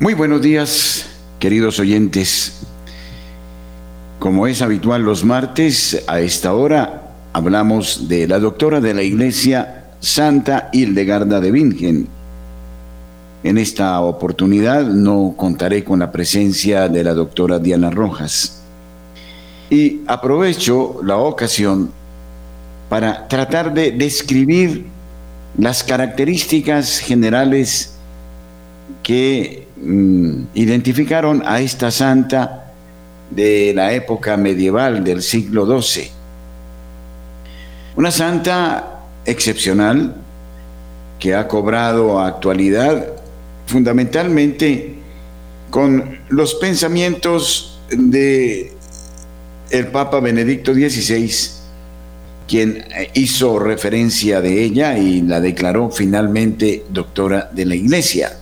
Muy buenos días, queridos oyentes. Como es habitual los martes, a esta hora hablamos de la doctora de la Iglesia, Santa Hildegarda de Bingen. En esta oportunidad no contaré con la presencia de la doctora Diana Rojas. Y aprovecho la ocasión para tratar de describir las características generales que Mm, identificaron a esta santa de la época medieval del siglo XII. Una santa excepcional que ha cobrado actualidad fundamentalmente con los pensamientos de el Papa Benedicto XVI, quien hizo referencia de ella y la declaró finalmente doctora de la Iglesia.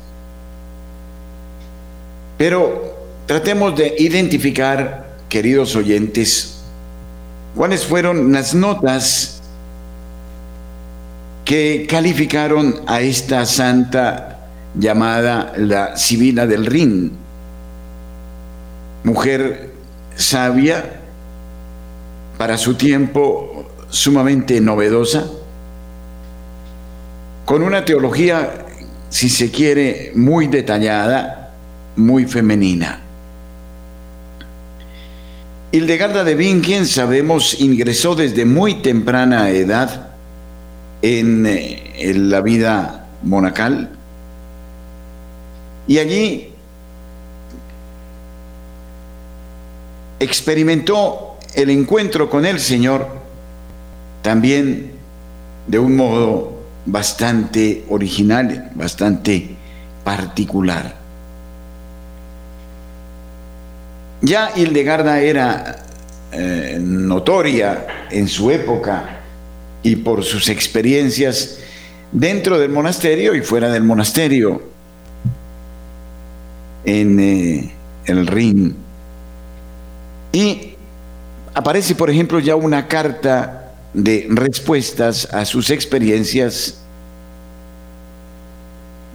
Pero tratemos de identificar, queridos oyentes, cuáles fueron las notas que calificaron a esta santa llamada la Sibila del Rin, mujer sabia, para su tiempo sumamente novedosa, con una teología, si se quiere, muy detallada, muy femenina. Hildegarda de Bingen, sabemos, ingresó desde muy temprana edad en, eh, en la vida monacal y allí experimentó el encuentro con el Señor también de un modo bastante original, bastante particular. Ya Hildegarda era eh, notoria en su época y por sus experiencias dentro del monasterio y fuera del monasterio en eh, el Rin. Y aparece, por ejemplo, ya una carta de respuestas a sus experiencias,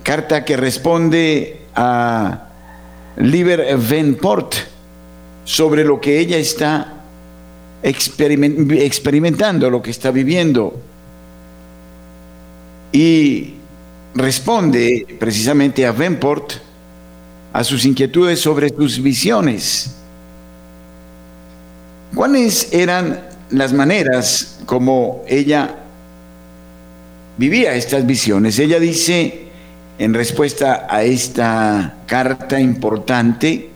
carta que responde a Liber Venport, sobre lo que ella está experimentando, lo que está viviendo. Y responde precisamente a Venport a sus inquietudes sobre sus visiones. ¿Cuáles eran las maneras como ella vivía estas visiones? Ella dice en respuesta a esta carta importante,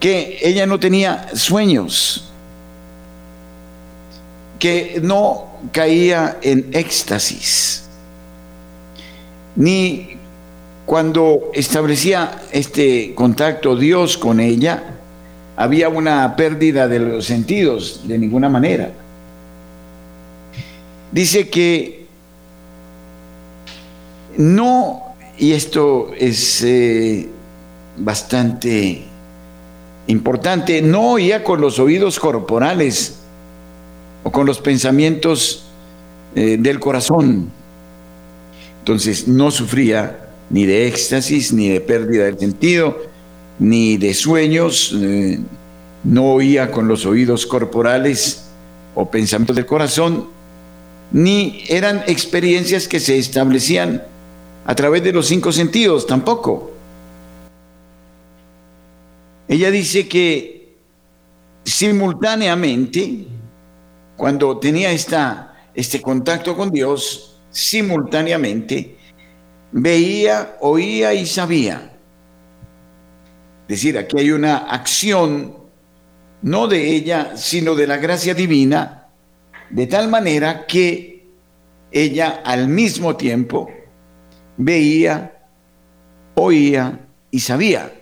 que ella no tenía sueños, que no caía en éxtasis, ni cuando establecía este contacto Dios con ella, había una pérdida de los sentidos de ninguna manera. Dice que no, y esto es eh, bastante importante, no oía con los oídos corporales o con los pensamientos eh, del corazón. Entonces no sufría ni de éxtasis, ni de pérdida del sentido, ni de sueños, eh, no oía con los oídos corporales o pensamientos del corazón, ni eran experiencias que se establecían a través de los cinco sentidos tampoco. Ella dice que simultáneamente, cuando tenía esta, este contacto con Dios, simultáneamente veía, oía y sabía. Es decir, aquí hay una acción no de ella, sino de la gracia divina, de tal manera que ella al mismo tiempo veía, oía y sabía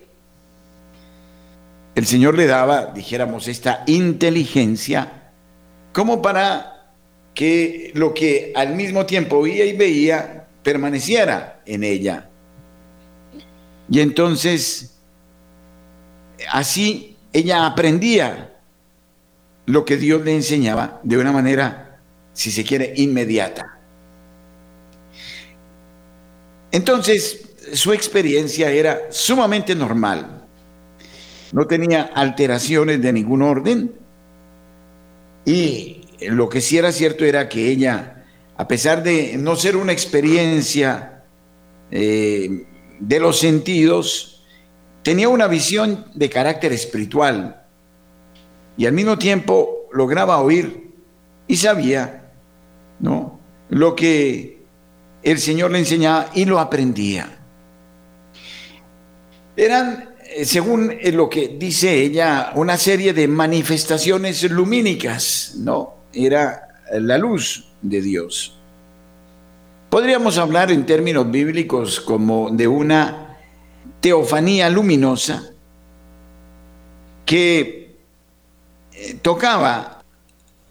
el Señor le daba, dijéramos, esta inteligencia como para que lo que al mismo tiempo oía y veía permaneciera en ella. Y entonces, así ella aprendía lo que Dios le enseñaba de una manera, si se quiere, inmediata. Entonces, su experiencia era sumamente normal. No tenía alteraciones de ningún orden. Y lo que sí era cierto era que ella, a pesar de no ser una experiencia eh, de los sentidos, tenía una visión de carácter espiritual y al mismo tiempo lograba oír y sabía, ¿no? Lo que el Señor le enseñaba y lo aprendía. Eran, eh, según eh, lo que dice ella, una serie de manifestaciones lumínicas, ¿no? Era la luz de Dios. Podríamos hablar en términos bíblicos como de una teofanía luminosa que eh, tocaba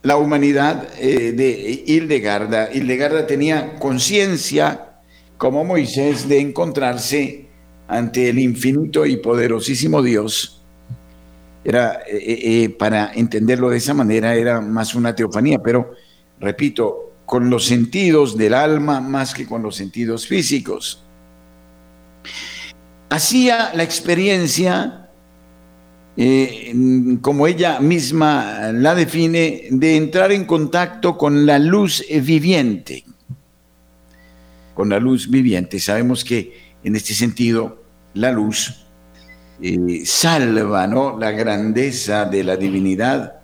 la humanidad de Hildegarda. Hildegarda tenía conciencia, como Moisés, de encontrarse ante el infinito y poderosísimo Dios, era, eh, eh, eh, para entenderlo de esa manera, era más una teofanía, pero repito, con los sentidos del alma más que con los sentidos físicos. Hacía la experiencia, como ella misma la define, de entrar en contacto con la luz viviente. Con la luz viviente. Sabemos que en este sentido, la luz eh, salva ¿no? la grandeza de la divinidad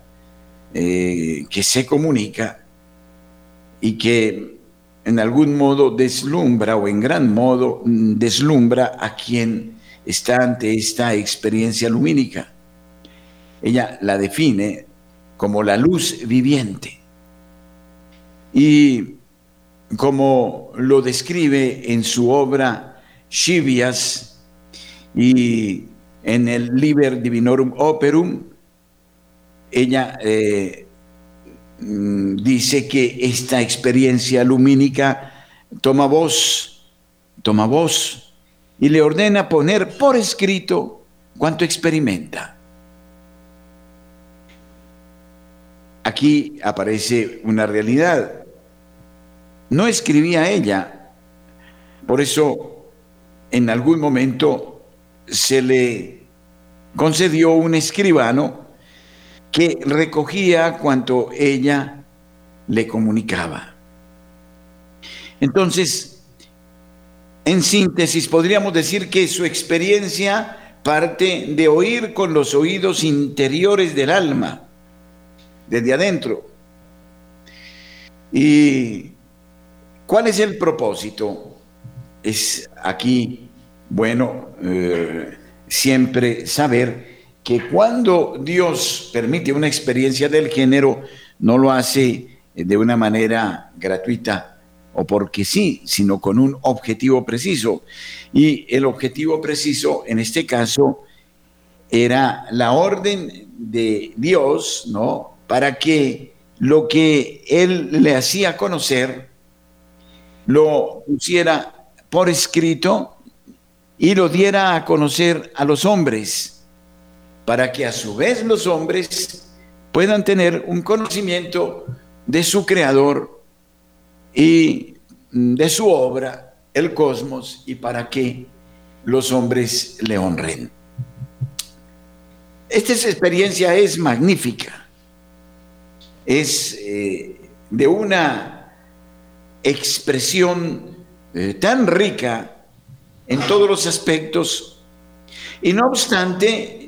eh, que se comunica y que en algún modo deslumbra o en gran modo mm, deslumbra a quien está ante esta experiencia lumínica. Ella la define como la luz viviente. Y como lo describe en su obra Shivias y en el Liber Divinorum Operum, ella eh, dice que esta experiencia lumínica toma voz, toma voz y le ordena poner por escrito cuanto experimenta. Aquí aparece una realidad. No escribía ella, por eso en algún momento se le concedió un escribano que recogía cuanto ella le comunicaba. Entonces, en síntesis, podríamos decir que su experiencia parte de oír con los oídos interiores del alma, desde adentro. ¿Y cuál es el propósito? Es aquí bueno, eh, siempre saber que cuando Dios permite una experiencia del género, no lo hace de una manera gratuita o porque sí, sino con un objetivo preciso. Y el objetivo preciso, en este caso, era la orden de Dios, ¿no? Para que lo que Él le hacía conocer, lo pusiera por escrito y lo diera a conocer a los hombres, para que a su vez los hombres puedan tener un conocimiento de su creador y de su obra, el cosmos, y para que los hombres le honren. Esta experiencia es magnífica, es eh, de una expresión eh, tan rica en todos los aspectos. Y no obstante,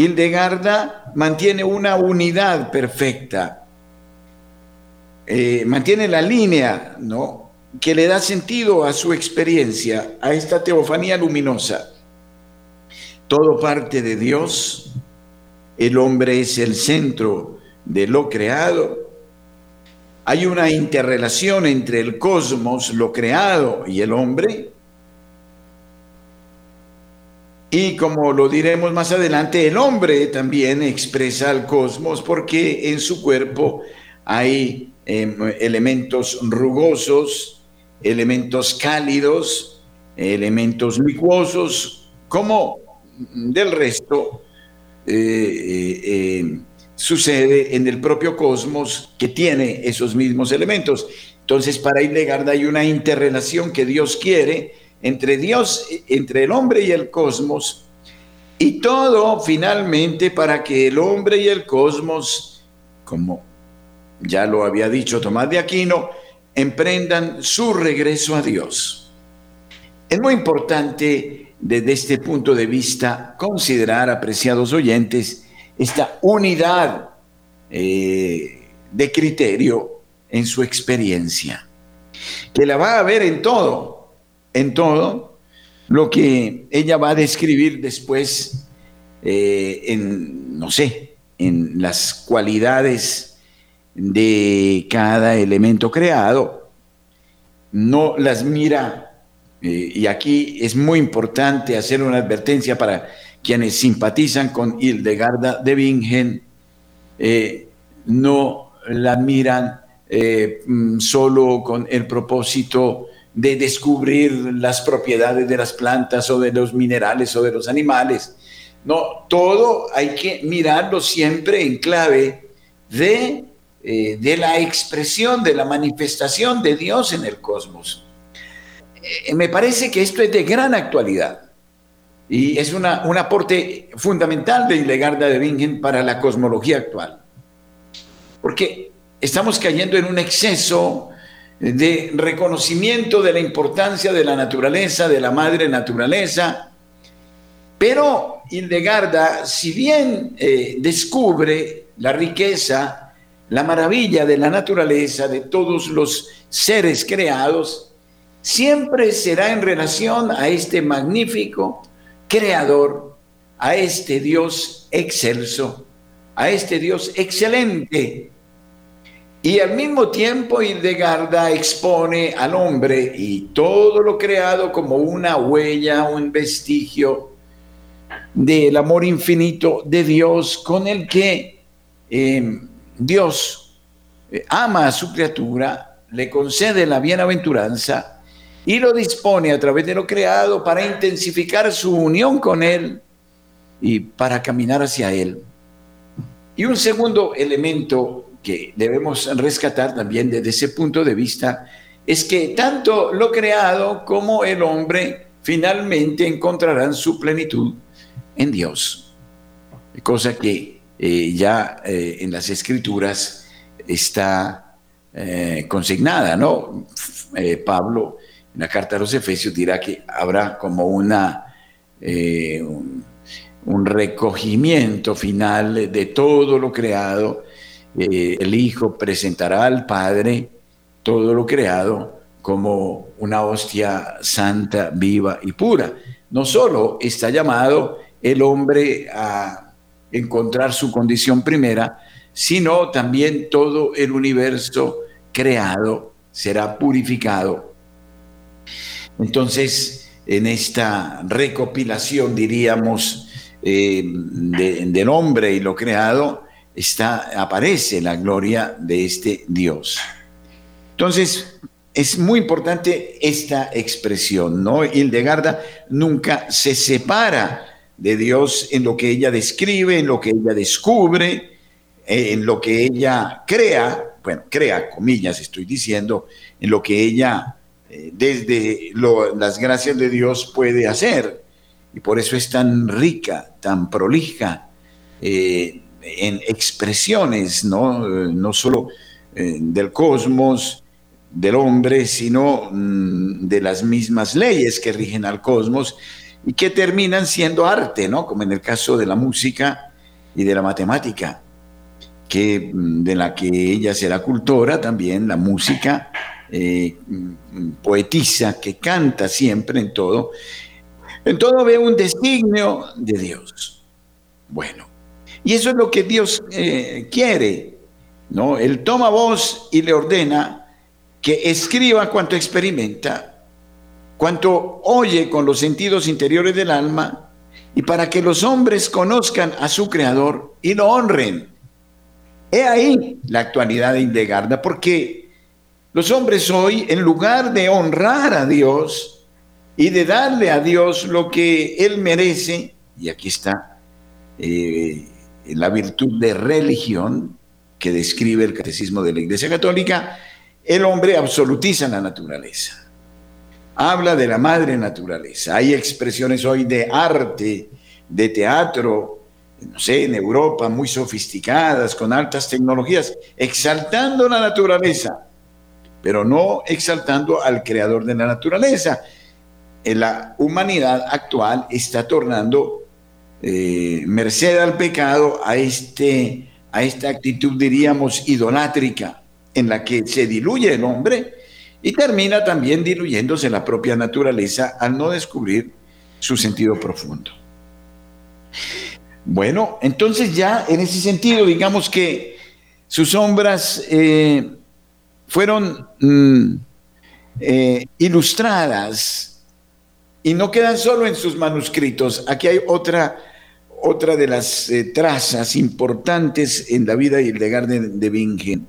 Hildegarda mantiene una unidad perfecta, eh, mantiene la línea, ¿no? que le da sentido a su experiencia, a esta teofanía luminosa. Todo parte de Dios, el hombre es el centro de lo creado, hay una interrelación entre el cosmos, lo creado y el hombre, y como lo diremos más adelante, el hombre también expresa al cosmos porque en su cuerpo hay em, elementos rugosos, elementos cálidos, elementos licuosos, como del resto sucede en el propio cosmos que tiene esos mismos elementos. Entonces, para Hildegarda hay una interrelación que Dios quiere entre Dios, entre el hombre y el cosmos, y todo finalmente para que el hombre y el cosmos, como ya lo había dicho Tomás de Aquino, emprendan su regreso a Dios. Es muy importante desde este punto de vista considerar, apreciados oyentes, esta unidad eh, de criterio en su experiencia, que la va a ver en todo, en todo lo que ella va a describir después eh, en, no sé, en las cualidades de cada elemento creado, no las mira, eh, y aquí es muy importante hacer una advertencia para quienes simpatizan con Hildegarda de Bingen, eh, no la miran mm, solo con el propósito de descubrir las propiedades de las plantas o de los minerales o de los animales. No, todo hay que mirarlo siempre en clave de, eh, de la expresión, de la manifestación de Dios en el cosmos. me parece que esto es de gran actualidad. Y es una, un aporte fundamental de Hildegarda de Bingen para la cosmología actual. Porque estamos cayendo en un exceso de reconocimiento de la importancia de la naturaleza, de la madre naturaleza. Pero Hildegarda, si bien eh, descubre la riqueza, la maravilla de la naturaleza, de todos los seres creados, siempre será en relación a este magnífico creador, a este Dios excelso, a este Dios excelente. Y al mismo tiempo Hildegarda expone al hombre y todo lo creado como una huella, un vestigio del amor infinito de Dios con el que em, Dios eh, ama a su criatura, le concede la bienaventuranza y lo dispone a través de lo creado para intensificar su unión con Él y para caminar hacia Él. Y un segundo elemento que debemos rescatar también desde ese punto de vista es que tanto lo creado como el hombre finalmente encontrarán su plenitud en Dios. Cosa que eh, ya eh, en las escrituras está eh, consignada, ¿no? Pablo en la carta de los Efesios dirá que habrá como una, un, recogimiento final de todo lo creado. Eh, el Hijo presentará al Padre todo lo creado como una hostia santa, viva y pura. No solo está llamado el hombre a encontrar su condición primera, sino también todo el universo creado será purificado entonces, en esta recopilación, diríamos, eh, del hombre y lo creado, está, aparece la gloria de este Dios. Entonces, es muy importante esta expresión, ¿no? Hildegarda nunca se separa de Dios en lo que ella describe, en lo que ella descubre, en lo que ella crea, bueno, crea, comillas estoy diciendo, en lo que ella eh, desde las gracias de Dios puede hacer. Y por eso es tan rica, tan prolija eh, en expresiones, no, no solo eh, del cosmos, del hombre, sino mm, de las mismas leyes que rigen al cosmos y que terminan siendo arte, ¿no? Como en el caso de la música y de la matemática, que, mm, de la que ella será cultora también, la música eh, poetiza, que canta siempre en todo, en todo ve un designio de Dios. Bueno, y eso es lo que Dios eh, quiere, ¿no? Él toma voz y le ordena que escriba cuanto experimenta, cuanto oye con los sentidos interiores del alma, y para que los hombres conozcan a su Creador y lo honren. He ahí la actualidad de Indegarda, porque los hombres hoy, en lugar de honrar a Dios y de darle a Dios lo que Él merece, y aquí está eh, la virtud de religión que describe el catecismo de la Iglesia Católica, el hombre absolutiza la naturaleza. Habla de la madre naturaleza. Hay expresiones hoy de arte, de teatro, no sé, en Europa, muy sofisticadas, con altas tecnologías, exaltando la naturaleza, pero no exaltando al creador de la naturaleza. En la humanidad actual está tornando, eh, merced al pecado, a, este, a esta actitud, diríamos, idolátrica, en la que se diluye el hombre y termina también diluyéndose la propia naturaleza al no descubrir su sentido profundo. Bueno, entonces ya en ese sentido, digamos que sus sombras eh, fueron mm, eh, ilustradas y no quedan solo en sus manuscritos. Aquí hay otra, otra de las eh, trazas importantes en la vida y el legar de, de Bingen.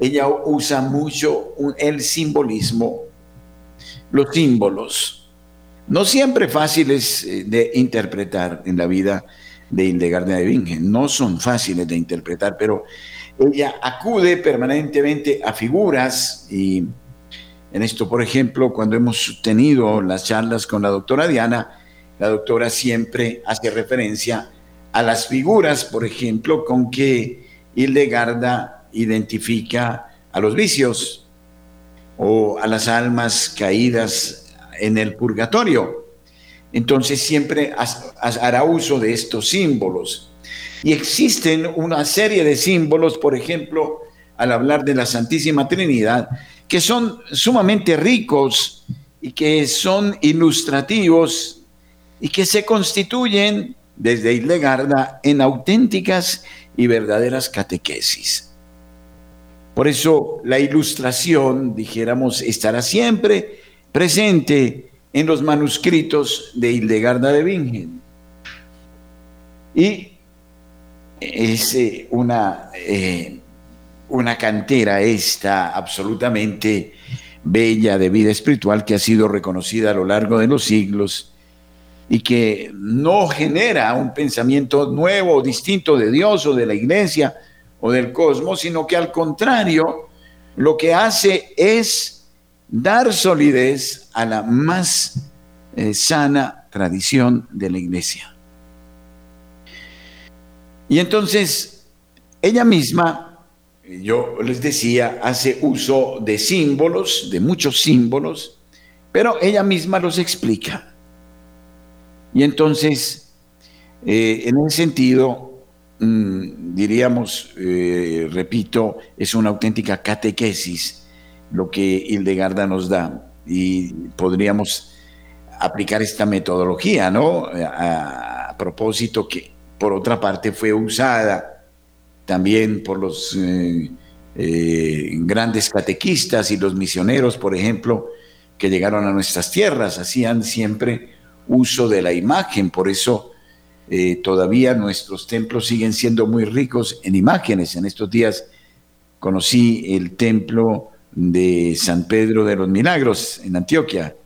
Ella usa mucho el simbolismo, los símbolos, no siempre fáciles de interpretar en la vida de Hildegarda de Bingen. No son fáciles de interpretar, pero ella acude permanentemente a figuras y en esto, por ejemplo, cuando hemos tenido las charlas con la doctora Diana, la doctora siempre hace referencia a las figuras, por ejemplo, con que Hildegarda identifica a los vicios o a las almas caídas en el purgatorio. Entonces siempre hará uso de estos símbolos. Y existen una serie de símbolos, por ejemplo, al hablar de la Santísima Trinidad, que son sumamente ricos y que son ilustrativos y que se constituyen desde Hildegarda en auténticas y verdaderas catequesis. Por eso la ilustración, dijéramos, estará siempre presente en los manuscritos de Hildegarda de Bingen. Y es eh, una, eh, una cantera esta absolutamente bella de vida espiritual que ha sido reconocida a lo largo de los siglos y que no genera un pensamiento nuevo o distinto de Dios o de la iglesia o del cosmos, sino que al contrario, lo que hace es dar solidez a la más eh, sana tradición de la iglesia. Y entonces, ella misma, yo les decía, hace uso de símbolos, de muchos símbolos, pero ella misma los explica. Y entonces, eh, en ese sentido, mm, diríamos, eh, repito, es una auténtica catequesis lo que Hildegarda nos da y podríamos aplicar esta metodología, ¿no? A, propósito que, por otra parte, fue usada también por los eh, grandes catequistas y los misioneros, por ejemplo, que llegaron a nuestras tierras, hacían siempre uso de la imagen, por eso eh, todavía nuestros templos siguen siendo muy ricos en imágenes. En estos días conocí el templo de San Pedro de los Milagros en Antioquia.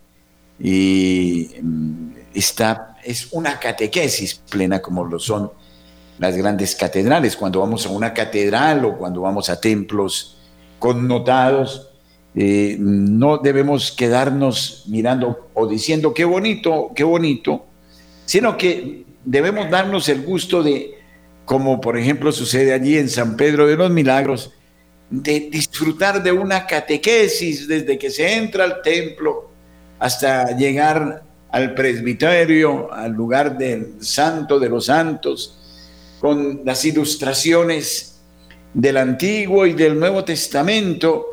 Y mm, está, es una catequesis plena como lo son las grandes catedrales. Cuando vamos a una catedral o cuando vamos a templos connotados, eh, no debemos quedarnos mirando o diciendo qué bonito, qué bonito, sino que debemos darnos el gusto de, como por ejemplo sucede allí en San Pedro de los Milagros, de disfrutar de una catequesis desde que se entra al templo hasta llegar al presbiterio, al lugar del santo de los santos, con las ilustraciones del Antiguo y del Nuevo Testamento,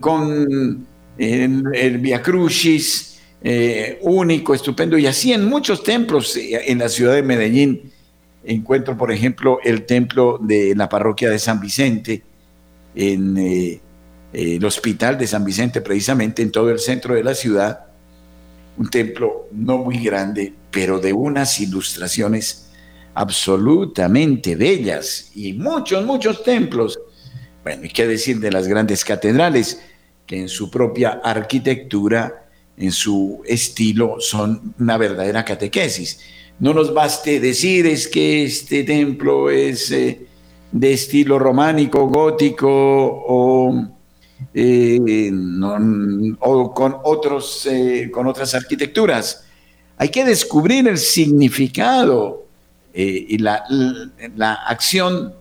con el, el Via Crucis eh, único, estupendo, y así en muchos templos en la ciudad de Medellín. Encuentro, por ejemplo, el templo de la parroquia de San Vicente, en eh, eh, el hospital de San Vicente, precisamente en todo el centro de la ciudad, un templo no muy grande, pero de unas ilustraciones absolutamente bellas y muchos, muchos templos. Bueno, y qué decir de las grandes catedrales, que en su propia arquitectura, en su estilo, son una verdadera catequesis. no nos baste decir es que este templo es eh, de estilo románico, gótico o, eh, con, otros, eh, con otras arquitecturas. Hay que descubrir el significado y la acción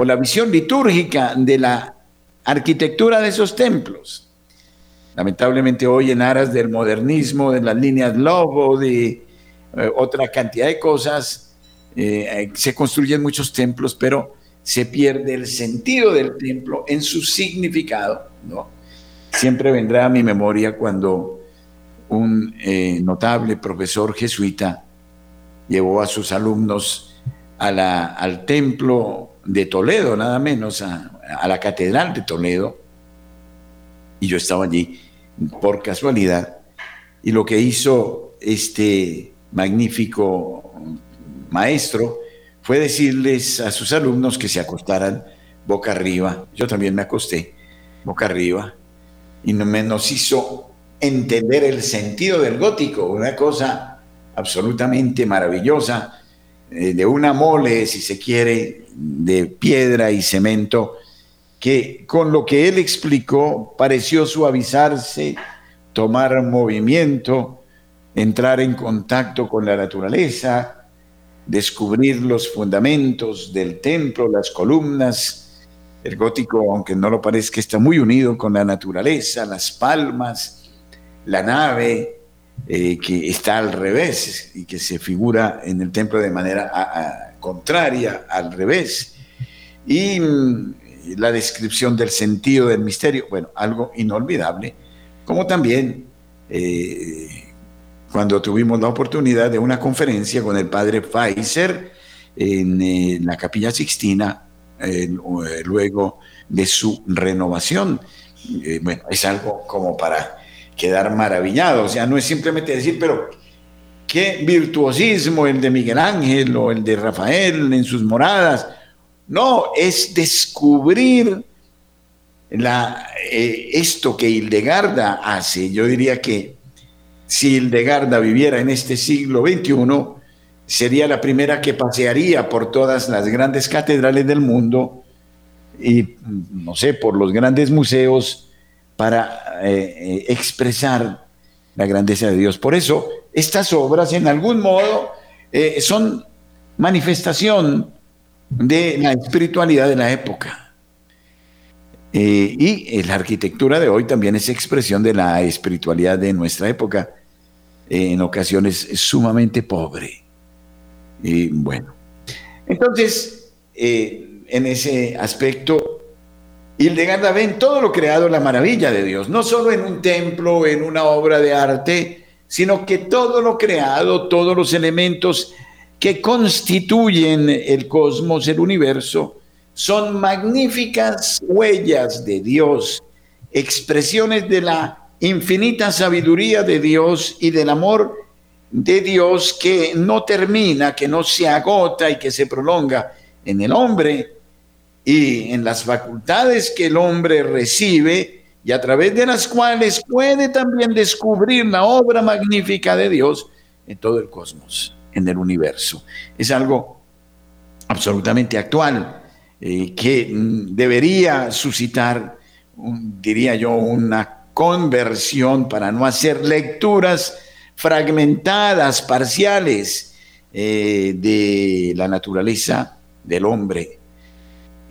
o la visión litúrgica de la arquitectura de esos templos. Lamentablemente hoy en aras del modernismo, de las líneas lobo, de eh, otra cantidad de cosas, eh, se construyen muchos templos, pero se pierde el sentido del templo en su significado. ¿no? Siempre vendrá a mi memoria cuando un eh, notable profesor jesuita llevó a sus alumnos al templo de Toledo, nada menos, a, la catedral de Toledo, y yo estaba allí por casualidad, y lo que hizo este magnífico maestro fue decirles a sus alumnos que se acostaran boca arriba. Yo también me acosté boca arriba. Y nos hizo entender el sentido del gótico, una cosa absolutamente maravillosa, de una mole, si se quiere, de piedra y cemento, que con lo que él explicó pareció suavizarse, tomar movimiento, entrar en contacto con la naturaleza, descubrir los fundamentos del templo, las columnas. El gótico, aunque no lo parezca, está muy unido con la naturaleza, las palmas, la nave, eh, que está al revés y que se figura en el templo de manera contraria, al revés. Y mm, la descripción del sentido del misterio, bueno, algo inolvidable, como también eh, cuando tuvimos la oportunidad de una conferencia con el padre Pfizer en, la capilla Sixtina, eh, luego de su renovación. Eh, bueno, es algo como para quedar maravillado, o sea, no es simplemente decir, pero qué virtuosismo el de Miguel Ángel o el de Rafael en sus moradas, no, es descubrir la, eh, esto que Hildegarda hace. Yo diría que si Hildegarda viviera en este siglo XXI, sería la primera que pasearía por todas las grandes catedrales del mundo y, no sé, por los grandes museos para eh, eh, expresar la grandeza de Dios. Por eso, estas obras, en algún modo, son manifestación de la espiritualidad de la época. Eh, y eh, la arquitectura de hoy también es expresión de la espiritualidad de nuestra época, eh, en ocasiones sumamente pobre. Y bueno, entonces, en ese aspecto, Hildegarda ve en todo lo creado la maravilla de Dios, no solo en un templo, en una obra de arte, sino que todo lo creado, todos los elementos que constituyen el cosmos, el universo, son magníficas huellas de Dios, expresiones de la infinita sabiduría de Dios y del amor de Dios que no termina, que no se agota y que se prolonga en el hombre y en las facultades que el hombre recibe y a través de las cuales puede también descubrir la obra magnífica de Dios en todo el cosmos en el universo. Es algo absolutamente actual eh, que mm, debería suscitar, diría yo, una conversión para no hacer lecturas fragmentadas, parciales eh, de la naturaleza del hombre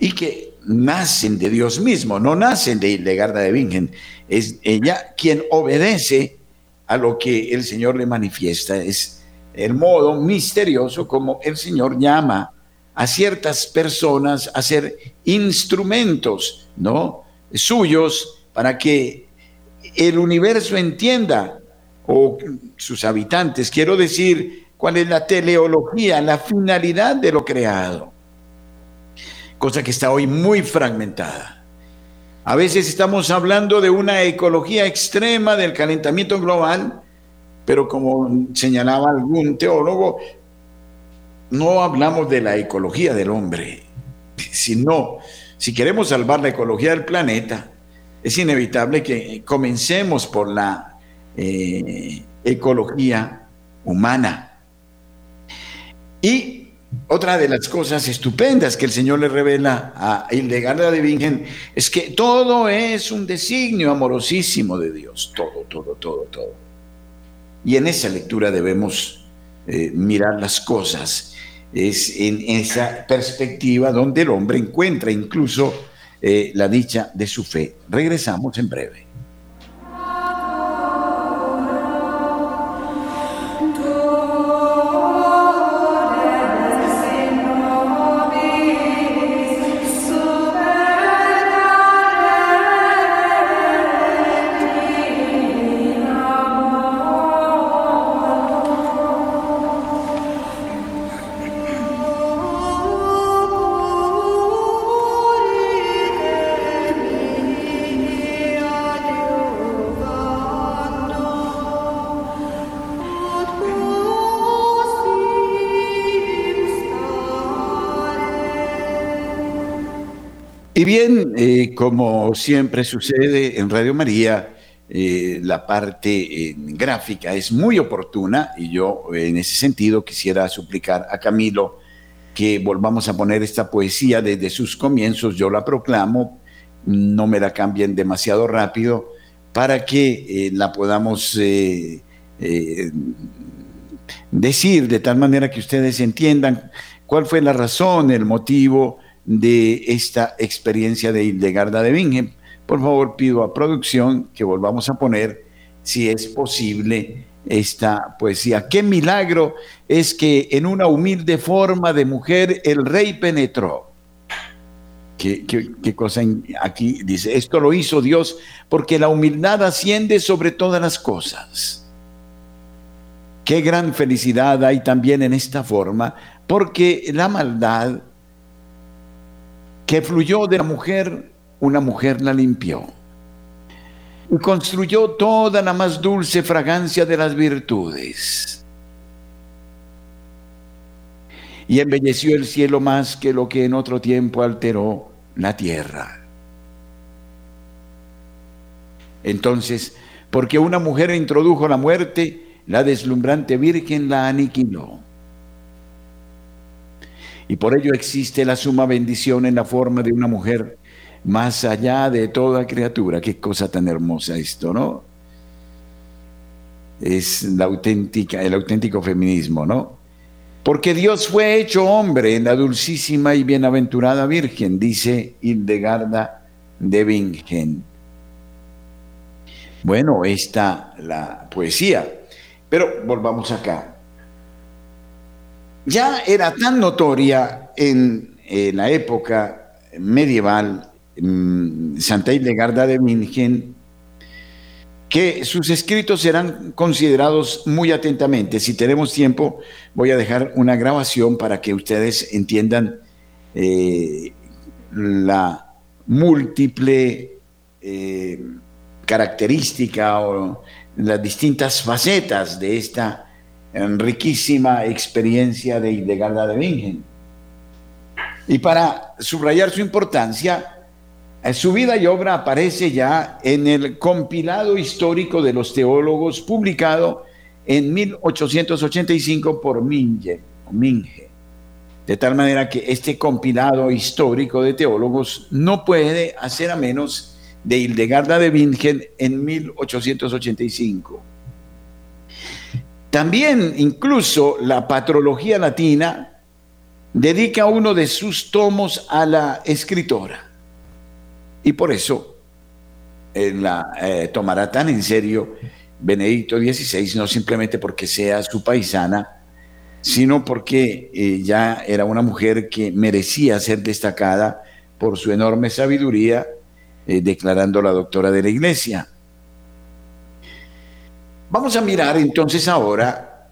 y que nacen de Dios mismo, no nacen de Hildegarda de Bingen. Es ella quien obedece a lo que el Señor le manifiesta. Es el modo misterioso como el Señor llama a ciertas personas a ser instrumentos, ¿no? suyos para que el universo entienda o sus habitantes, quiero decir, cuál es la teleología, la finalidad de lo creado. Cosa que está hoy muy fragmentada. A veces estamos hablando de una ecología extrema del calentamiento global, pero como señalaba algún teólogo, no hablamos de la ecología del hombre, sino si queremos salvar la ecología del planeta, es inevitable que comencemos por la eh, ecología humana. Y otra de las cosas estupendas que el Señor le revela a Hildegarda de Bingen es que todo es un designio amorosísimo de Dios, todo, todo, todo, todo. Y en esa lectura debemos eh, mirar las cosas, es en esa perspectiva donde el hombre encuentra incluso eh, la dicha de su fe. Regresamos en breve. Bien, eh, como siempre sucede en Radio María, eh, la parte gráfica es muy oportuna y yo en ese sentido quisiera suplicar a Camilo que volvamos a poner esta poesía desde sus comienzos, yo la proclamo, no me la cambien demasiado rápido para que eh, la podamos decir de tal manera que ustedes entiendan cuál fue la razón, el motivo, de esta experiencia de Hildegarda de Bingen. Por favor, pido a producción que volvamos a poner, si es posible, esta poesía. Qué milagro es que en una humilde forma de mujer el rey penetró. ¿Qué, qué, cosa aquí dice? Esto lo hizo Dios porque la humildad asciende sobre todas las cosas. Qué gran felicidad hay también en esta forma, porque la maldad que fluyó de la mujer, una mujer la limpió. Y construyó toda la más dulce fragancia de las virtudes. Y embelleció el cielo más que lo que en otro tiempo alteró la tierra. Entonces, porque una mujer introdujo la muerte, la deslumbrante Virgen la aniquiló. Y por ello existe la suma bendición en la forma de una mujer más allá de toda criatura. Qué cosa tan hermosa esto, ¿no? Es la auténtica, el auténtico feminismo, ¿no? Porque Dios fue hecho hombre en la dulcísima y bienaventurada Virgen, dice Hildegarda de Bingen. Bueno, está la poesía. Pero volvamos acá ya era tan notoria en, la época medieval, Santa Hildegarda de Mingen, que sus escritos serán considerados muy atentamente. Si tenemos tiempo, voy a dejar una grabación para que ustedes entiendan eh, la múltiple eh, característica o las distintas facetas de esta riquísima experiencia de Hildegarda de Bingen. Y para subrayar su importancia, eh, su vida y obra aparece ya en el compilado histórico de los teólogos publicado en 1885 por Minge, Minge. De tal manera que este compilado histórico de teólogos no puede hacer a menos de Hildegarda de Bingen en 1885. También incluso la patrología latina dedica uno de sus tomos a la escritora. Y por eso eh, la eh, tomará tan en serio Benedicto XVI, no simplemente porque sea su paisana, sino porque eh, ya era una mujer que merecía ser destacada por su enorme sabiduría, declarando la doctora de la iglesia. Vamos a mirar entonces ahora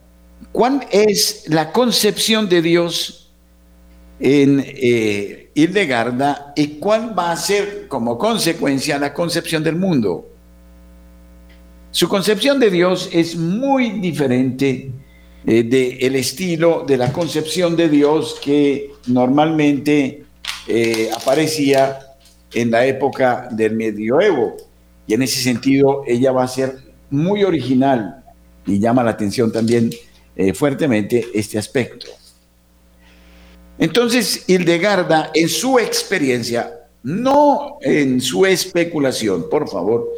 cuál es la concepción de Dios en eh, Hildegarda y cuál va a ser como consecuencia la concepción del mundo. Su concepción de Dios es muy diferente eh, del estilo de la concepción de Dios que normalmente eh, aparecía en la época del medioevo. Y en ese sentido ella va a ser muy original y llama la atención también eh, fuertemente este aspecto. Entonces, Hildegarda, en su experiencia, no en su especulación, por favor,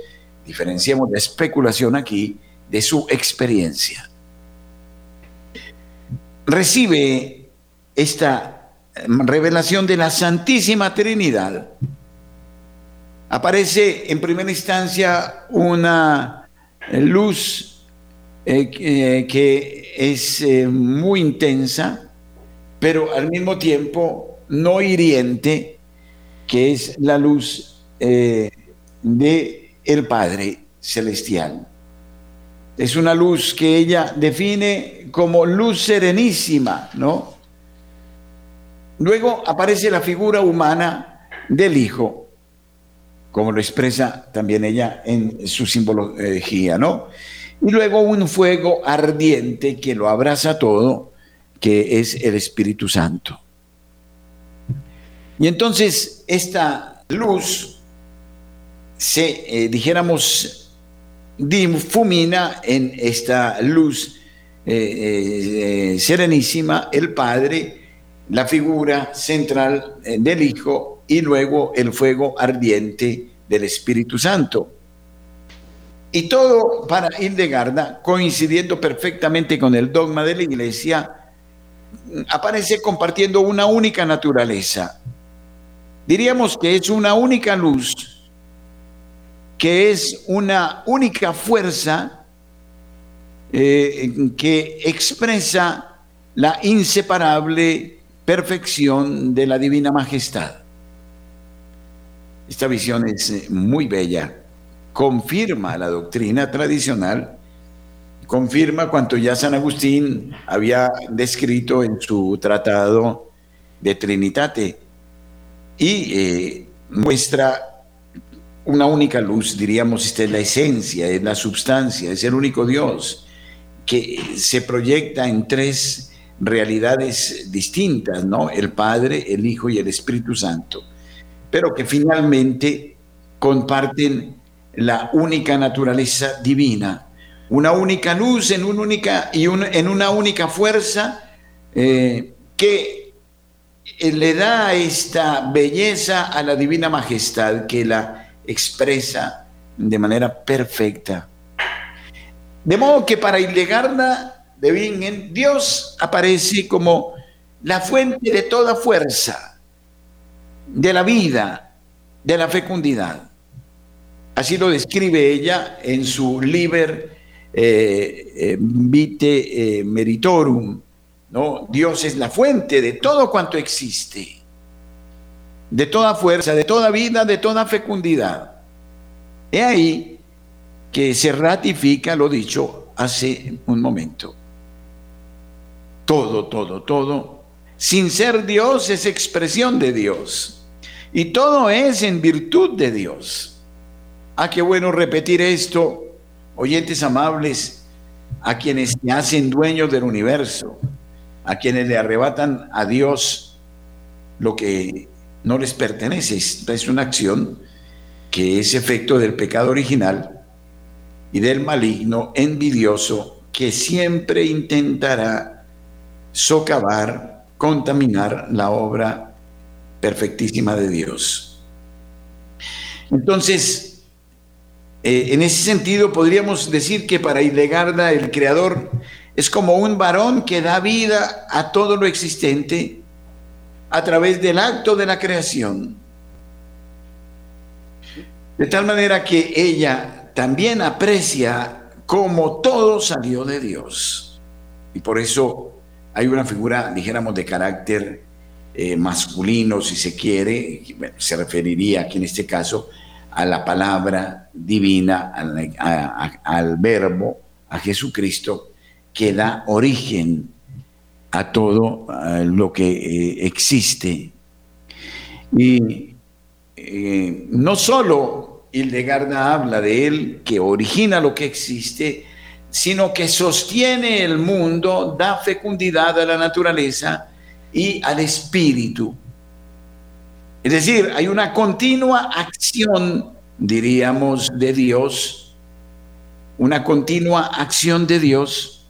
diferenciemos la especulación aquí de su experiencia. Recibe esta revelación de la Santísima Trinidad. Aparece en primera instancia una luz eh, eh, que es eh, muy intensa, pero al mismo tiempo no hiriente, que es la luz de el Padre celestial. Es una luz que ella define como luz serenísima, ¿no? Luego aparece la figura humana del Hijo, como lo expresa también ella en su simbología, ¿no? Y luego un fuego ardiente que lo abraza todo, que es el Espíritu Santo. Y entonces esta luz se, eh, dijéramos, difumina en esta luz eh, eh, serenísima el Padre, la figura central del Hijo y luego el fuego ardiente del Espíritu Santo. Y todo para Hildegarda, coincidiendo perfectamente con el dogma de la Iglesia, aparece compartiendo una única naturaleza. Diríamos que es una única luz, que es una única fuerza eh, que expresa la inseparable perfección de la divina majestad. Esta visión es eh, muy bella. Confirma la doctrina tradicional, confirma cuanto ya San Agustín había descrito en su tratado de Trinitate y eh, muestra una única luz, diríamos, esta es la esencia, es la substancia, es el único Dios que se proyecta en tres realidades distintas, ¿no? El Padre, el Hijo y el Espíritu Santo, pero que finalmente comparten la única naturaleza divina, una única luz en, una única, y en una única fuerza eh, que eh, le da esta belleza a la divina majestad que la expresa de manera perfecta. De modo que para Hildegarda de Bingen, Dios aparece como la fuente de toda fuerza, de la vida, de la fecundidad. Así lo describe ella en su Liber eh, eh, Vite eh, Meritorum. ¿no? Dios es la fuente de todo cuanto existe, de toda fuerza, de toda vida, de toda fecundidad. He ahí que se ratifica lo dicho hace un momento. Todo, todo, todo, sin ser Dios es expresión de Dios. Y todo es en virtud de Dios. Ah, qué bueno repetir esto, oyentes amables, a quienes se hacen dueños del universo, a quienes le arrebatan a Dios lo que no les pertenece. es una acción que es efecto del pecado original y del maligno envidioso que siempre intentará socavar, contaminar la obra perfectísima de Dios. Entonces, eh, en ese sentido, podríamos decir que para Hildegarda el Creador es como un varón que da vida a todo lo existente a través del acto de la creación. De tal manera que ella también aprecia cómo todo salió de Dios. Y por eso hay una figura, dijéramos, de carácter eh, masculino, si se quiere, se referiría aquí en este caso a la palabra divina, al, verbo, a Jesucristo, que da origen a todo lo que eh, existe. Y eh, no solo Hildegarda habla de él, que origina lo que existe, sino que sostiene el mundo, da fecundidad a la naturaleza y al espíritu. Es decir, hay una continua acción, diríamos, de Dios, una continua acción de Dios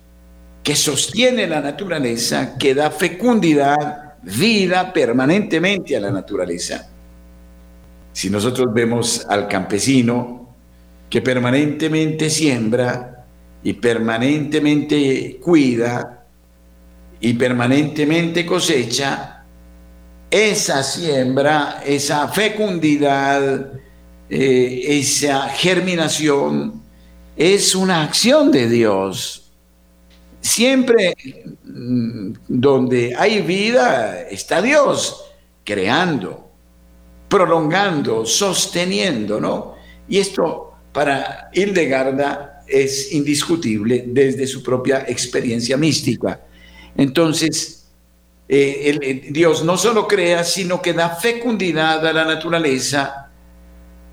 que sostiene la naturaleza, que da fecundidad vida permanentemente a la naturaleza. Si nosotros vemos al campesino que permanentemente siembra y permanentemente cuida y permanentemente cosecha, esa siembra, esa fecundidad, eh, esa germinación, es una acción de Dios. Siempre mm, donde hay vida está Dios creando, prolongando, sosteniendo, ¿no? Y esto para Hildegarda es indiscutible desde su propia experiencia mística. Entonces, eh, Dios no solo crea, sino que da fecundidad a la naturaleza,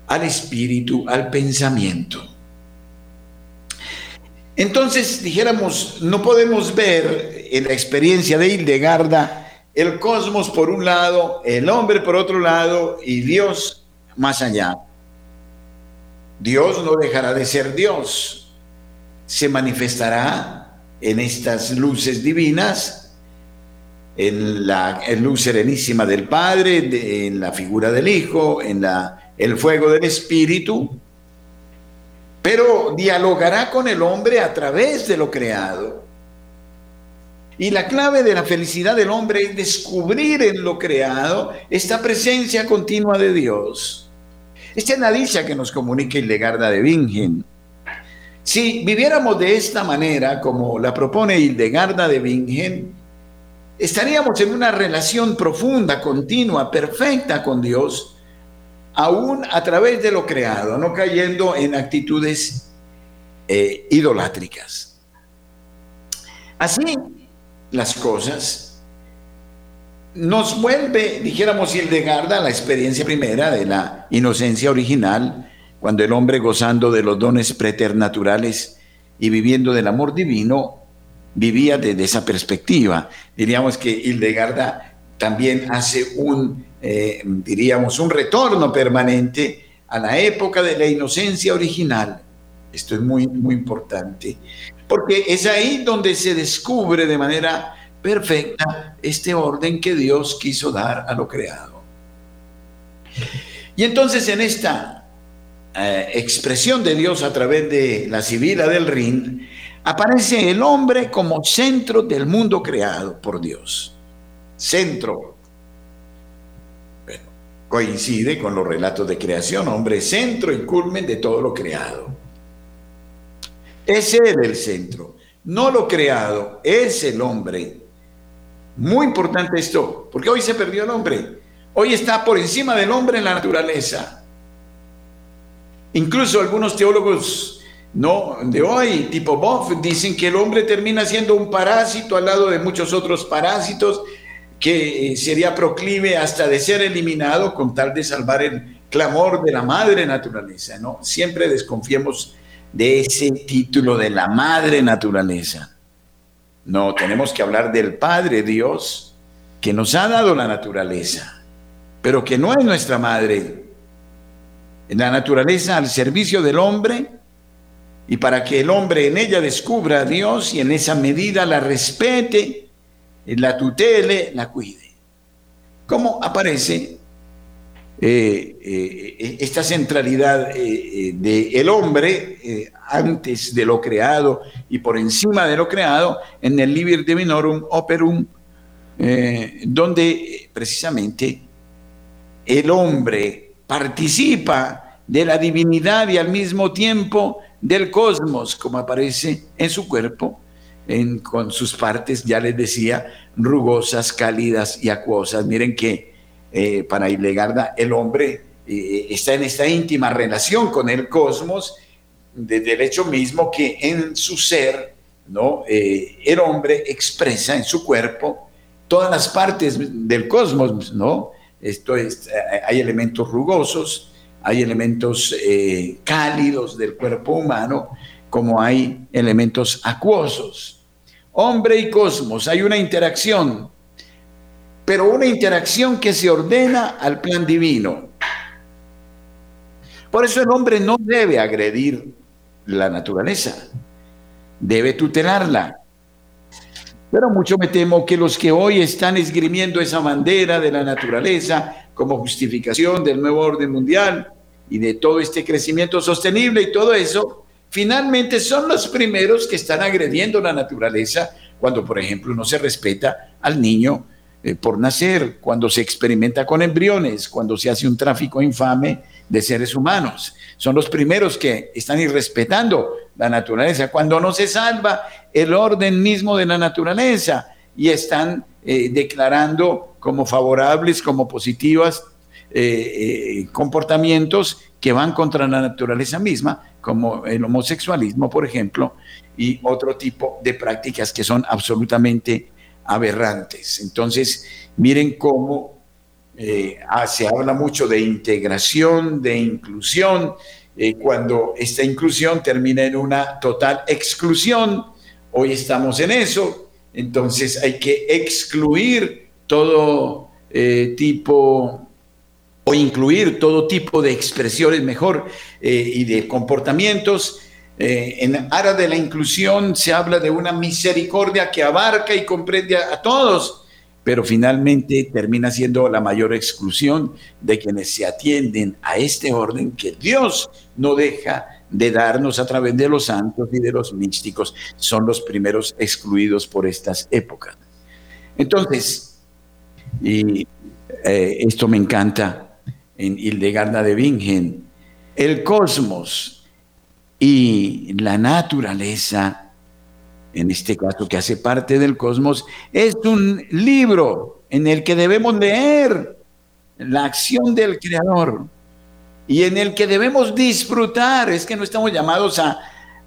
al espíritu, al pensamiento. Entonces, dijéramos, no podemos ver en la experiencia de Hildegarda el cosmos por un lado, el hombre por otro lado y Dios más allá. Dios no dejará de ser Dios, se manifestará en estas luces divinas, en la luz serenísima del Padre, en la figura del Hijo, en la, el fuego del Espíritu, pero dialogará con el hombre a través de lo creado. Y la clave de la felicidad del hombre es descubrir en lo creado esta presencia continua de Dios. Esta dicha que nos comunica Hildegarda de Bingen. Si viviéramos de esta manera, como la propone Hildegarda de Bingen, estaríamos en una relación profunda, continua, perfecta con Dios, aún a través de lo creado, no cayendo en actitudes eh, idolátricas. Así las cosas, nos vuelve, dijéramos Hildegarda, la experiencia primera de la inocencia original, cuando el hombre gozando de los dones preternaturales y viviendo del amor divino, vivía desde esa perspectiva. Diríamos que Hildegarda también hace un eh, diríamos, un retorno permanente a la época de la inocencia original. Esto es muy, muy importante, porque es ahí donde se descubre de manera perfecta este orden que Dios quiso dar a lo creado. Y entonces en esta eh, expresión de Dios a través de la Sibila del Rin, aparece el hombre como centro del mundo creado por Dios. Centro, coincide con los relatos de creación, hombre, centro y culmen de todo lo creado. Es el centro, no lo creado, es el hombre. Muy importante esto, porque hoy se perdió el hombre. Hoy está por encima del hombre en la naturaleza. Incluso algunos teólogos no de hoy, tipo Boff, dicen que el hombre termina siendo un parásito al lado de muchos otros parásitos que eh, sería proclive hasta de ser eliminado con tal de salvar el clamor de la madre naturaleza, ¿no? Siempre desconfiemos de ese título de la madre naturaleza. No, tenemos que hablar del Padre Dios que nos ha dado la naturaleza, pero que no es nuestra madre. La naturaleza al servicio del hombre y para que el hombre en ella descubra a Dios y en esa medida la respete la tutele, la cuide. ¿Cómo aparece eh, eh, esta centralidad eh, del hombre antes de lo creado y por encima de lo creado en el Liber Divinorum Operum, donde precisamente el hombre participa de la divinidad y al mismo tiempo del cosmos, como aparece en su cuerpo, con sus partes, ya les decía, rugosas, cálidas y acuosas. Miren que eh, para Ilegarda el hombre eh, está en esta íntima relación con el cosmos, desde el hecho mismo que en su ser, ¿no? Eh, el hombre expresa en su cuerpo todas las partes del cosmos, ¿no? Esto es, hay elementos rugosos, hay elementos cálidos del cuerpo humano, como hay elementos acuosos hombre y cosmos, hay una interacción, pero una interacción que se ordena al plan divino. Por eso el hombre no debe agredir la naturaleza, debe tutelarla, Pero mucho me temo que los que hoy están esgrimiendo esa bandera de la naturaleza como justificación del nuevo orden mundial y de todo este crecimiento sostenible y todo eso, finalmente son los primeros que están agrediendo la naturaleza cuando, por ejemplo, no se respeta al niño eh, por nacer, cuando se experimenta con embriones, cuando se hace un tráfico infame de seres humanos. Son los primeros que están irrespetando la naturaleza, cuando no se salva el orden mismo de la naturaleza y están eh, declarando como favorables, como positivas eh, comportamientos que van contra la naturaleza misma, como el homosexualismo, por ejemplo, y otro tipo de prácticas que son absolutamente aberrantes. Entonces, miren cómo eh, ah, se habla mucho de integración, de inclusión, eh, cuando esta inclusión termina en una total exclusión. Hoy estamos en eso, entonces hay que excluir todo eh, tipo o incluir todo tipo de expresiones mejor y de comportamientos eh, en aras de la inclusión se habla de una misericordia que abarca y comprende a, todos, pero finalmente termina siendo la mayor exclusión de quienes se atienden a este orden que Dios no deja de darnos a través de los santos y de los místicos. Son los primeros excluidos por estas épocas. Entonces, y eh, esto me encanta en Hildegarda de Bingen, el cosmos y la naturaleza, en este caso que hace parte del cosmos, es un libro en el que debemos leer la acción del Creador y en el que debemos disfrutar. Es que no estamos llamados a,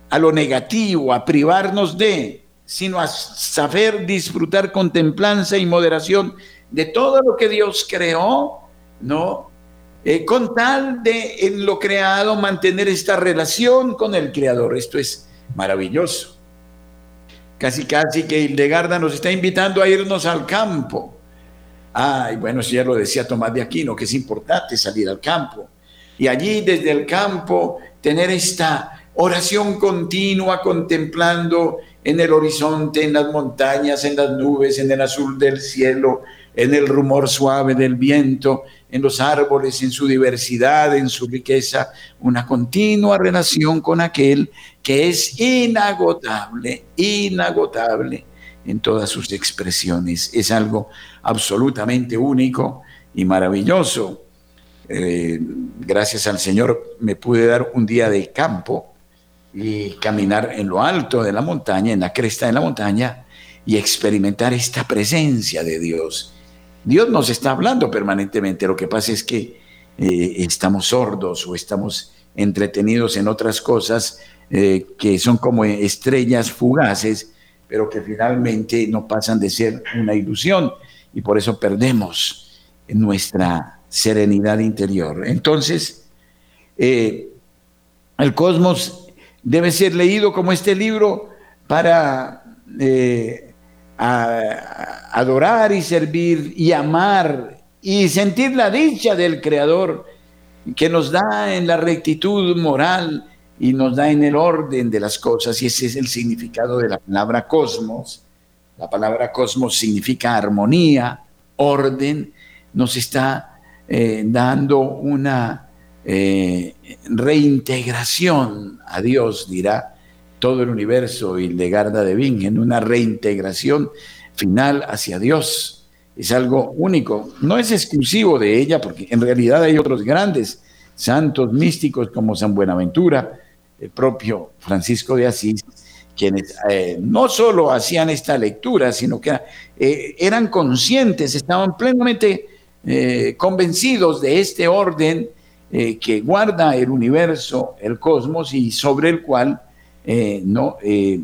a lo negativo, a privarnos de, sino a saber disfrutar con templanza y moderación de todo lo que Dios creó, ¿no? Eh, con tal de en lo creado mantener esta relación con el creador. Esto es maravilloso. Casi, casi que Hildegarda nos está invitando a irnos al campo. Ay, bueno, ya lo decía Tomás de Aquino, que es importante salir al campo. Y allí desde el campo tener esta oración continua contemplando en el horizonte, en las montañas, en las nubes, en el azul del cielo, en el rumor suave del viento, en los árboles, en su diversidad, en su riqueza, una continua relación con aquel que es inagotable, inagotable en todas sus expresiones. Es algo absolutamente único y maravilloso. Eh, gracias al Señor me pude dar un día de campo y caminar en lo alto de la montaña, en la cresta de la montaña, y experimentar esta presencia de Dios Dios nos está hablando permanentemente. Lo que pasa es que eh, estamos sordos o estamos entretenidos en otras cosas eh, que son como estrellas fugaces, pero que finalmente no pasan de ser una ilusión y por eso perdemos nuestra serenidad interior. Entonces, eh, el cosmos debe ser leído como este libro para a adorar y servir y amar y sentir la dicha del Creador que nos da en la rectitud moral y nos da en el orden de las cosas. Y ese es el significado de la palabra cosmos. La palabra cosmos significa armonía, orden. Nos está eh, dando una eh, reintegración a Dios, dirá todo el universo y Legarda de en una reintegración final hacia Dios. Es algo único, no es exclusivo de ella, porque en realidad hay otros grandes santos místicos como San Buenaventura, el propio Francisco de Asís, quienes eh, no solo hacían esta lectura, sino que eh, eran conscientes, estaban plenamente eh, convencidos de este orden que guarda el universo, el cosmos y sobre el cual eh, no eh,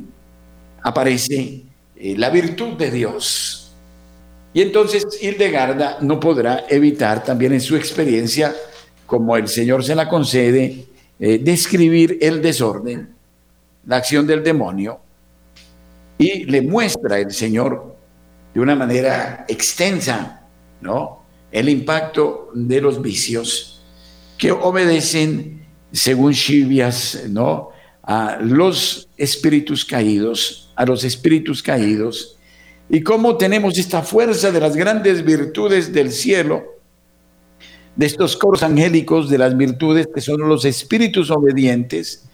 aparece eh, la virtud de Dios. Y entonces Hildegarda no podrá evitar también en su experiencia, como el Señor se la concede, describir el desorden, la acción del demonio, y le muestra el Señor de una manera extensa, ¿no? El impacto de los vicios que obedecen, según Chivias, ¿no? A los espíritus caídos, a los espíritus caídos y cómo tenemos esta fuerza de las grandes virtudes del cielo, de estos coros angélicos de las virtudes que son los espíritus obedientes,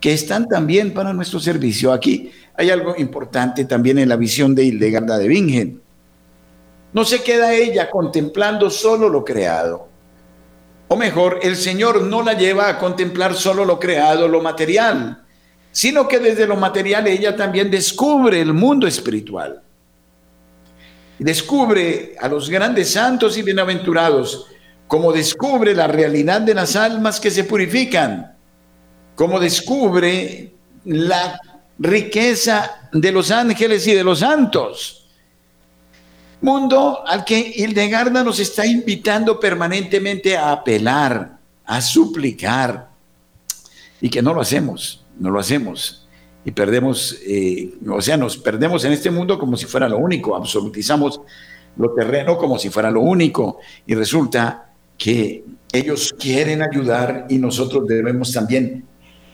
que están también para nuestro servicio. Aquí hay algo importante también en la visión de Hildegarda de Bingen. No se queda ella contemplando solo lo creado. O mejor, el Señor no la lleva a contemplar solo lo creado, lo material, sino que desde lo material ella también descubre el mundo espiritual. Descubre a los grandes santos y bienaventurados, como descubre la realidad de las almas que se purifican, como descubre la riqueza de los ángeles y de los santos. Mundo al que Hildegarda nos está invitando permanentemente a apelar, a suplicar, y que no lo hacemos, no lo hacemos. Y perdemos, eh, o sea, nos perdemos en este mundo como si fuera lo único, absolutizamos lo terreno como si fuera lo único, y resulta que ellos quieren ayudar y nosotros debemos también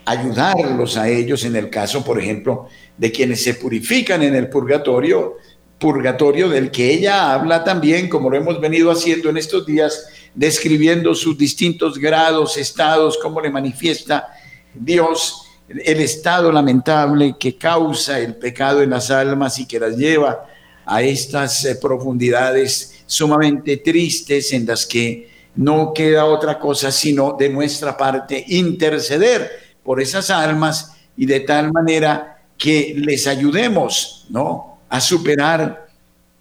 ayudarlos a ellos en el caso, por ejemplo, de quienes se purifican en el purgatorio, purgatorio del que ella habla también, como lo hemos venido haciendo en estos días, describiendo sus distintos grados, estados, cómo le manifiesta Dios el estado lamentable que causa el pecado en las almas y que las lleva a estas eh, profundidades sumamente tristes en las que no queda otra cosa sino de nuestra parte interceder por esas almas y de tal manera que les ayudemos, ¿no? A superar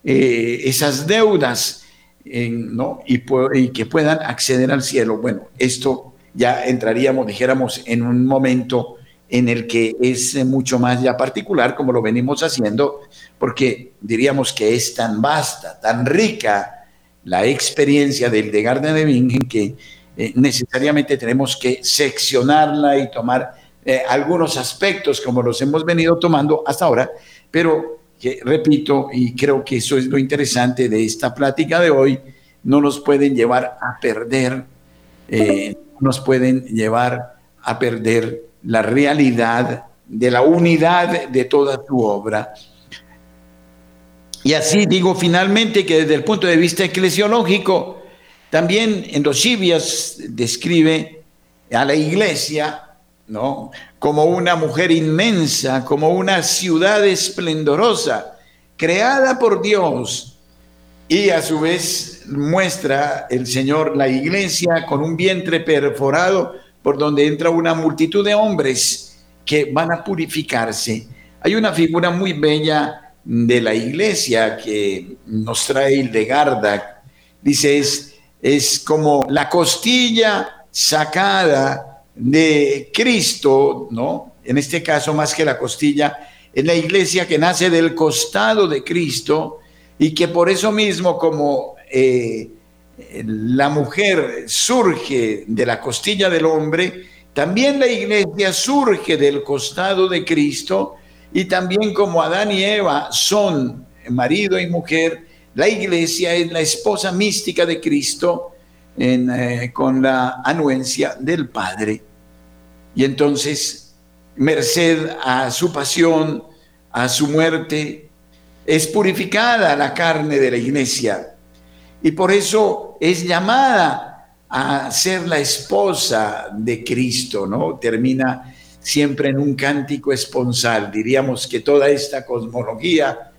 eh, esas deudas, ¿no? Y, y que puedan acceder al cielo. Bueno, esto ya entraríamos, dijéramos, en un momento en el que es mucho más ya particular, como lo venimos haciendo, porque diríamos que es tan vasta, tan rica la experiencia del de Garden de Bingen que eh, necesariamente tenemos que seccionarla y tomar eh, algunos aspectos como los hemos venido tomando hasta ahora, pero que, repito, y creo que eso es lo interesante de esta plática de hoy, no nos pueden llevar a perder, eh, nos pueden llevar a perder la realidad de la unidad de toda tu obra. Y así digo finalmente que desde el punto de vista eclesiológico, también en los Chivias describe a la iglesia ¿no? Como una mujer inmensa, como una ciudad esplendorosa, creada por Dios. Y a su vez muestra el Señor la iglesia con un vientre perforado por donde entra una multitud de hombres que van a purificarse. Hay una figura muy bella de la iglesia que nos trae Hildegarda. Dice, es es como la costilla sacada de Cristo, ¿no? En este caso, más que la costilla, es la iglesia que nace del costado de Cristo y que por eso mismo, como eh, la mujer surge de la costilla del hombre, también la iglesia surge del costado de Cristo y también como Adán y Eva son marido y mujer, la iglesia es la esposa mística de Cristo eh, con la anuencia del Padre. Y entonces, merced a su pasión, a su muerte, es purificada la carne de la iglesia. Y por eso es llamada a ser la esposa de Cristo, ¿no? Termina siempre en un cántico esponsal. Diríamos que toda esta cosmología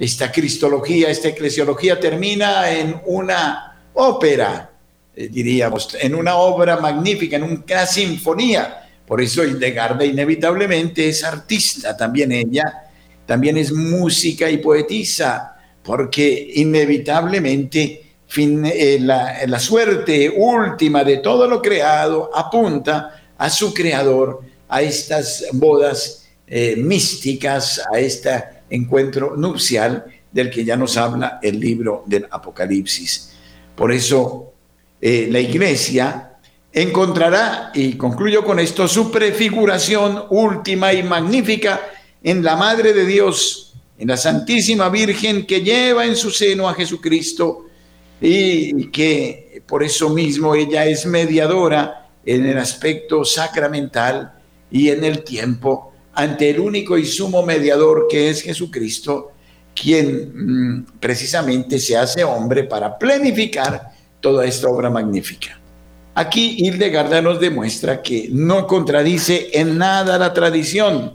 esta cristología, esta eclesiología termina en una ópera, eh, diríamos, en una obra magnífica, en una sinfonía. Por eso Hildegarda inevitablemente es artista, también ella, también es música y poetisa, porque inevitablemente eh, la, suerte última de todo lo creado apunta a su creador, a estas bodas eh, místicas, a esta encuentro nupcial del que ya nos habla el libro del Apocalipsis. Por eso eh, la iglesia encontrará, y concluyo con esto, su prefiguración última y magnífica en la Madre de Dios, en la Santísima Virgen que lleva en su seno a Jesucristo y que por eso mismo ella es mediadora en el aspecto sacramental y en el tiempo ante el único y sumo mediador que es Jesucristo, quien mm, precisamente se hace hombre para planificar toda esta obra magnífica. Aquí Hildegarda nos demuestra que no contradice en nada la tradición,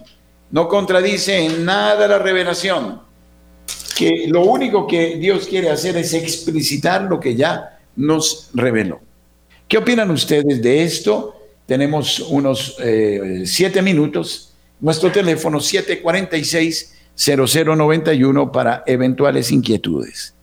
no contradice en nada la revelación, que lo único que Dios quiere hacer es explicitar lo que ya nos reveló. ¿Qué opinan ustedes de esto? Tenemos unos eh, siete minutos. Nuestro teléfono 746-0091 para eventuales inquietudes.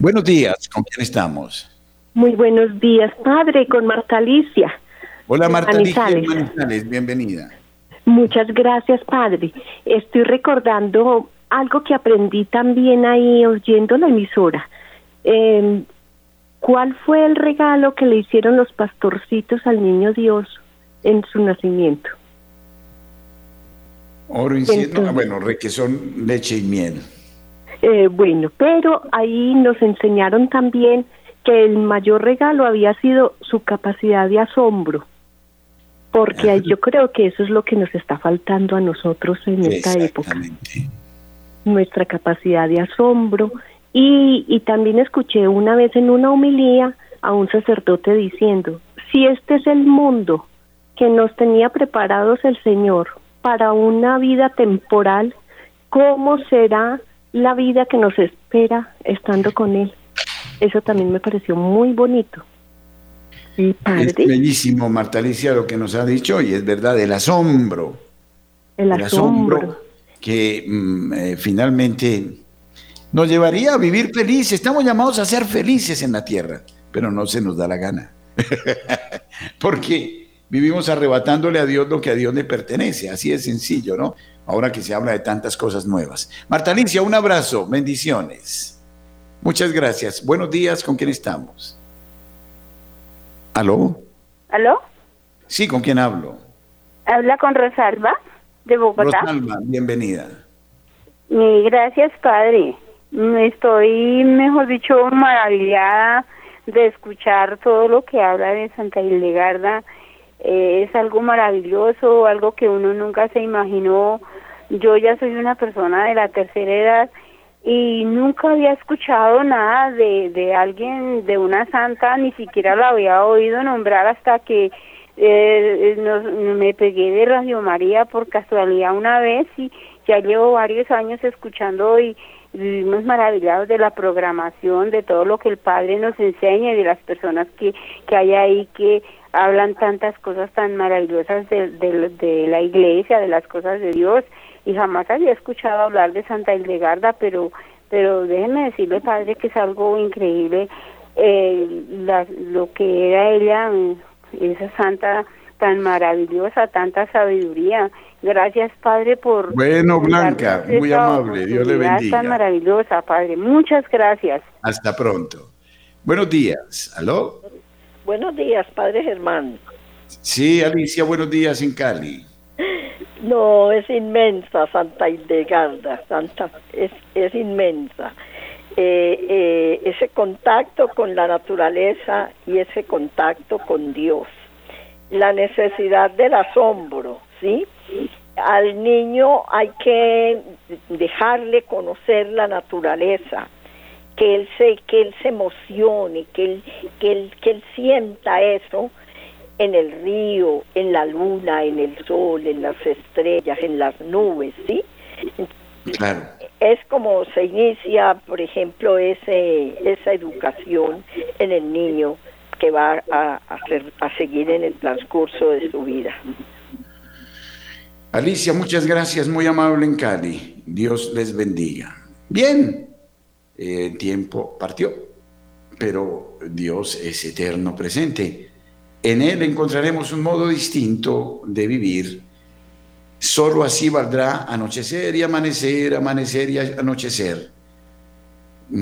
Buenos días, ¿con quién estamos? Muy buenos días, padre, con Marta Alicia. Hola Marta Alicia, bienvenida. Muchas gracias, padre. Estoy recordando algo que aprendí también ahí oyendo la emisora. Em, ¿Cuál fue el regalo que le hicieron los pastorcitos al niño Dios en su nacimiento? Oro, incienso, bueno, requesón, leche y miel. Eh, bueno, pero ahí nos enseñaron también que el mayor regalo había sido su capacidad de asombro, porque yo creo que eso es lo que nos está faltando a nosotros en esta época. Nuestra capacidad de asombro. Y, y también escuché una vez en una homilía a un sacerdote diciendo, si este es el mundo que nos tenía preparados el Señor para una vida temporal, ¿cómo será la vida que nos espera estando con Él. Eso también me pareció muy bonito. Es bellísimo, Marta Alicia, lo que nos ha dicho y es verdad, el asombro. El asombro. que mm, eh, finalmente nos llevaría a vivir felices. Estamos llamados a ser felices en la tierra, pero no se nos da la gana. Porque vivimos arrebatándole a Dios lo que a Dios le pertenece. Así de sencillo, ¿no? Ahora que se habla de tantas cosas nuevas. Marta Alicia, un abrazo, bendiciones. Muchas gracias. Buenos días, ¿con quién estamos? ¿Aló? ¿Aló? Sí, ¿con quién hablo? Habla con Rosalba, de Bogotá. Rosalba, bienvenida. Gracias, padre. Estoy, mejor dicho, maravillada de escuchar todo lo que habla de Santa Hildegarda. Eh, es algo maravilloso, algo que uno nunca se imaginó. Yo ya soy una persona de la tercera edad y nunca había escuchado nada de, de alguien, de una santa, ni siquiera la había oído nombrar hasta que eh, nos, me pegué de Radio María por casualidad una vez y ya llevo varios años escuchando y vivimos maravillados de la programación, de todo lo que el Padre nos enseña y de las personas que, que hay ahí que hablan tantas cosas tan maravillosas de, de, de la iglesia, de las cosas de Dios y jamás había escuchado hablar de Santa Hildegarda, pero pero déjeme decirle, padre, que es algo increíble eh, lo que era ella, esa santa tan maravillosa, tanta sabiduría. Gracias, Padre, por... Bueno, Blanca, muy amable, Dios le bendiga. Tan maravillosa, Padre. Muchas gracias. Hasta pronto. Buenos días, ¿aló? Buenos días, Padre Germán. Sí, Alicia, buenos días en Cali. No, es inmensa Santa Hildegarda, Santa, es, es inmensa. Eh, eh, ese contacto con la naturaleza y ese contacto con Dios. La necesidad del asombro, ¿sí? Al niño hay que dejarle conocer la naturaleza, que él se, que él se emocione, que él, que él, que él sienta eso en el río, en la luna, en el sol, en las estrellas, en las nubes, ¿sí? Claro. Es como se inicia, por ejemplo, ese, esa educación en el niño que va a, a seguir en el transcurso de su vida. Alicia, muchas gracias, muy amable en Cali. Dios les bendiga. Bien, el tiempo partió, pero Dios es eterno presente. En Él encontraremos un modo distinto de vivir. Solo así valdrá anochecer y amanecer, amanecer y anochecer.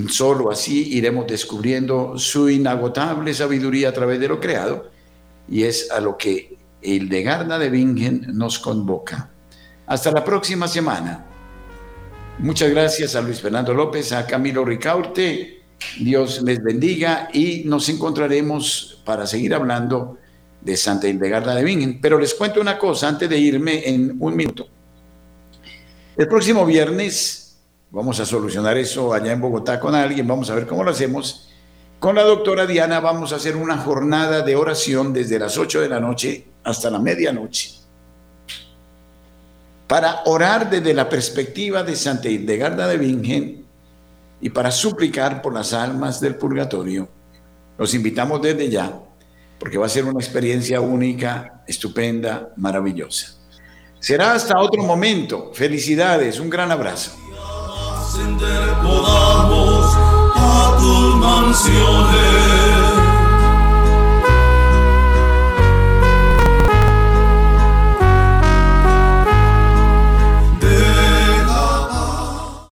Solo así iremos descubriendo su inagotable sabiduría a través de lo creado y es a lo que el de Garda de Bingen nos convoca. Hasta la próxima semana. Muchas gracias a Luis Fernando López, a Camilo Ricaurte Dios les bendiga y nos encontraremos para seguir hablando de Santa Hildegarda de Bingen. Pero les cuento una cosa antes de irme en un minuto. El próximo viernes vamos a solucionar eso allá en Bogotá con alguien, vamos a ver cómo lo hacemos. Con la doctora Diana vamos a hacer una jornada de oración desde las 8 de la noche hasta la medianoche para orar desde la perspectiva de Santa Hildegarda de Bingen y para suplicar por las almas del purgatorio. Los invitamos desde ya, porque va a ser una experiencia única, estupenda, maravillosa. Será hasta otro momento. Felicidades, un gran abrazo. podamos a tus mansiones.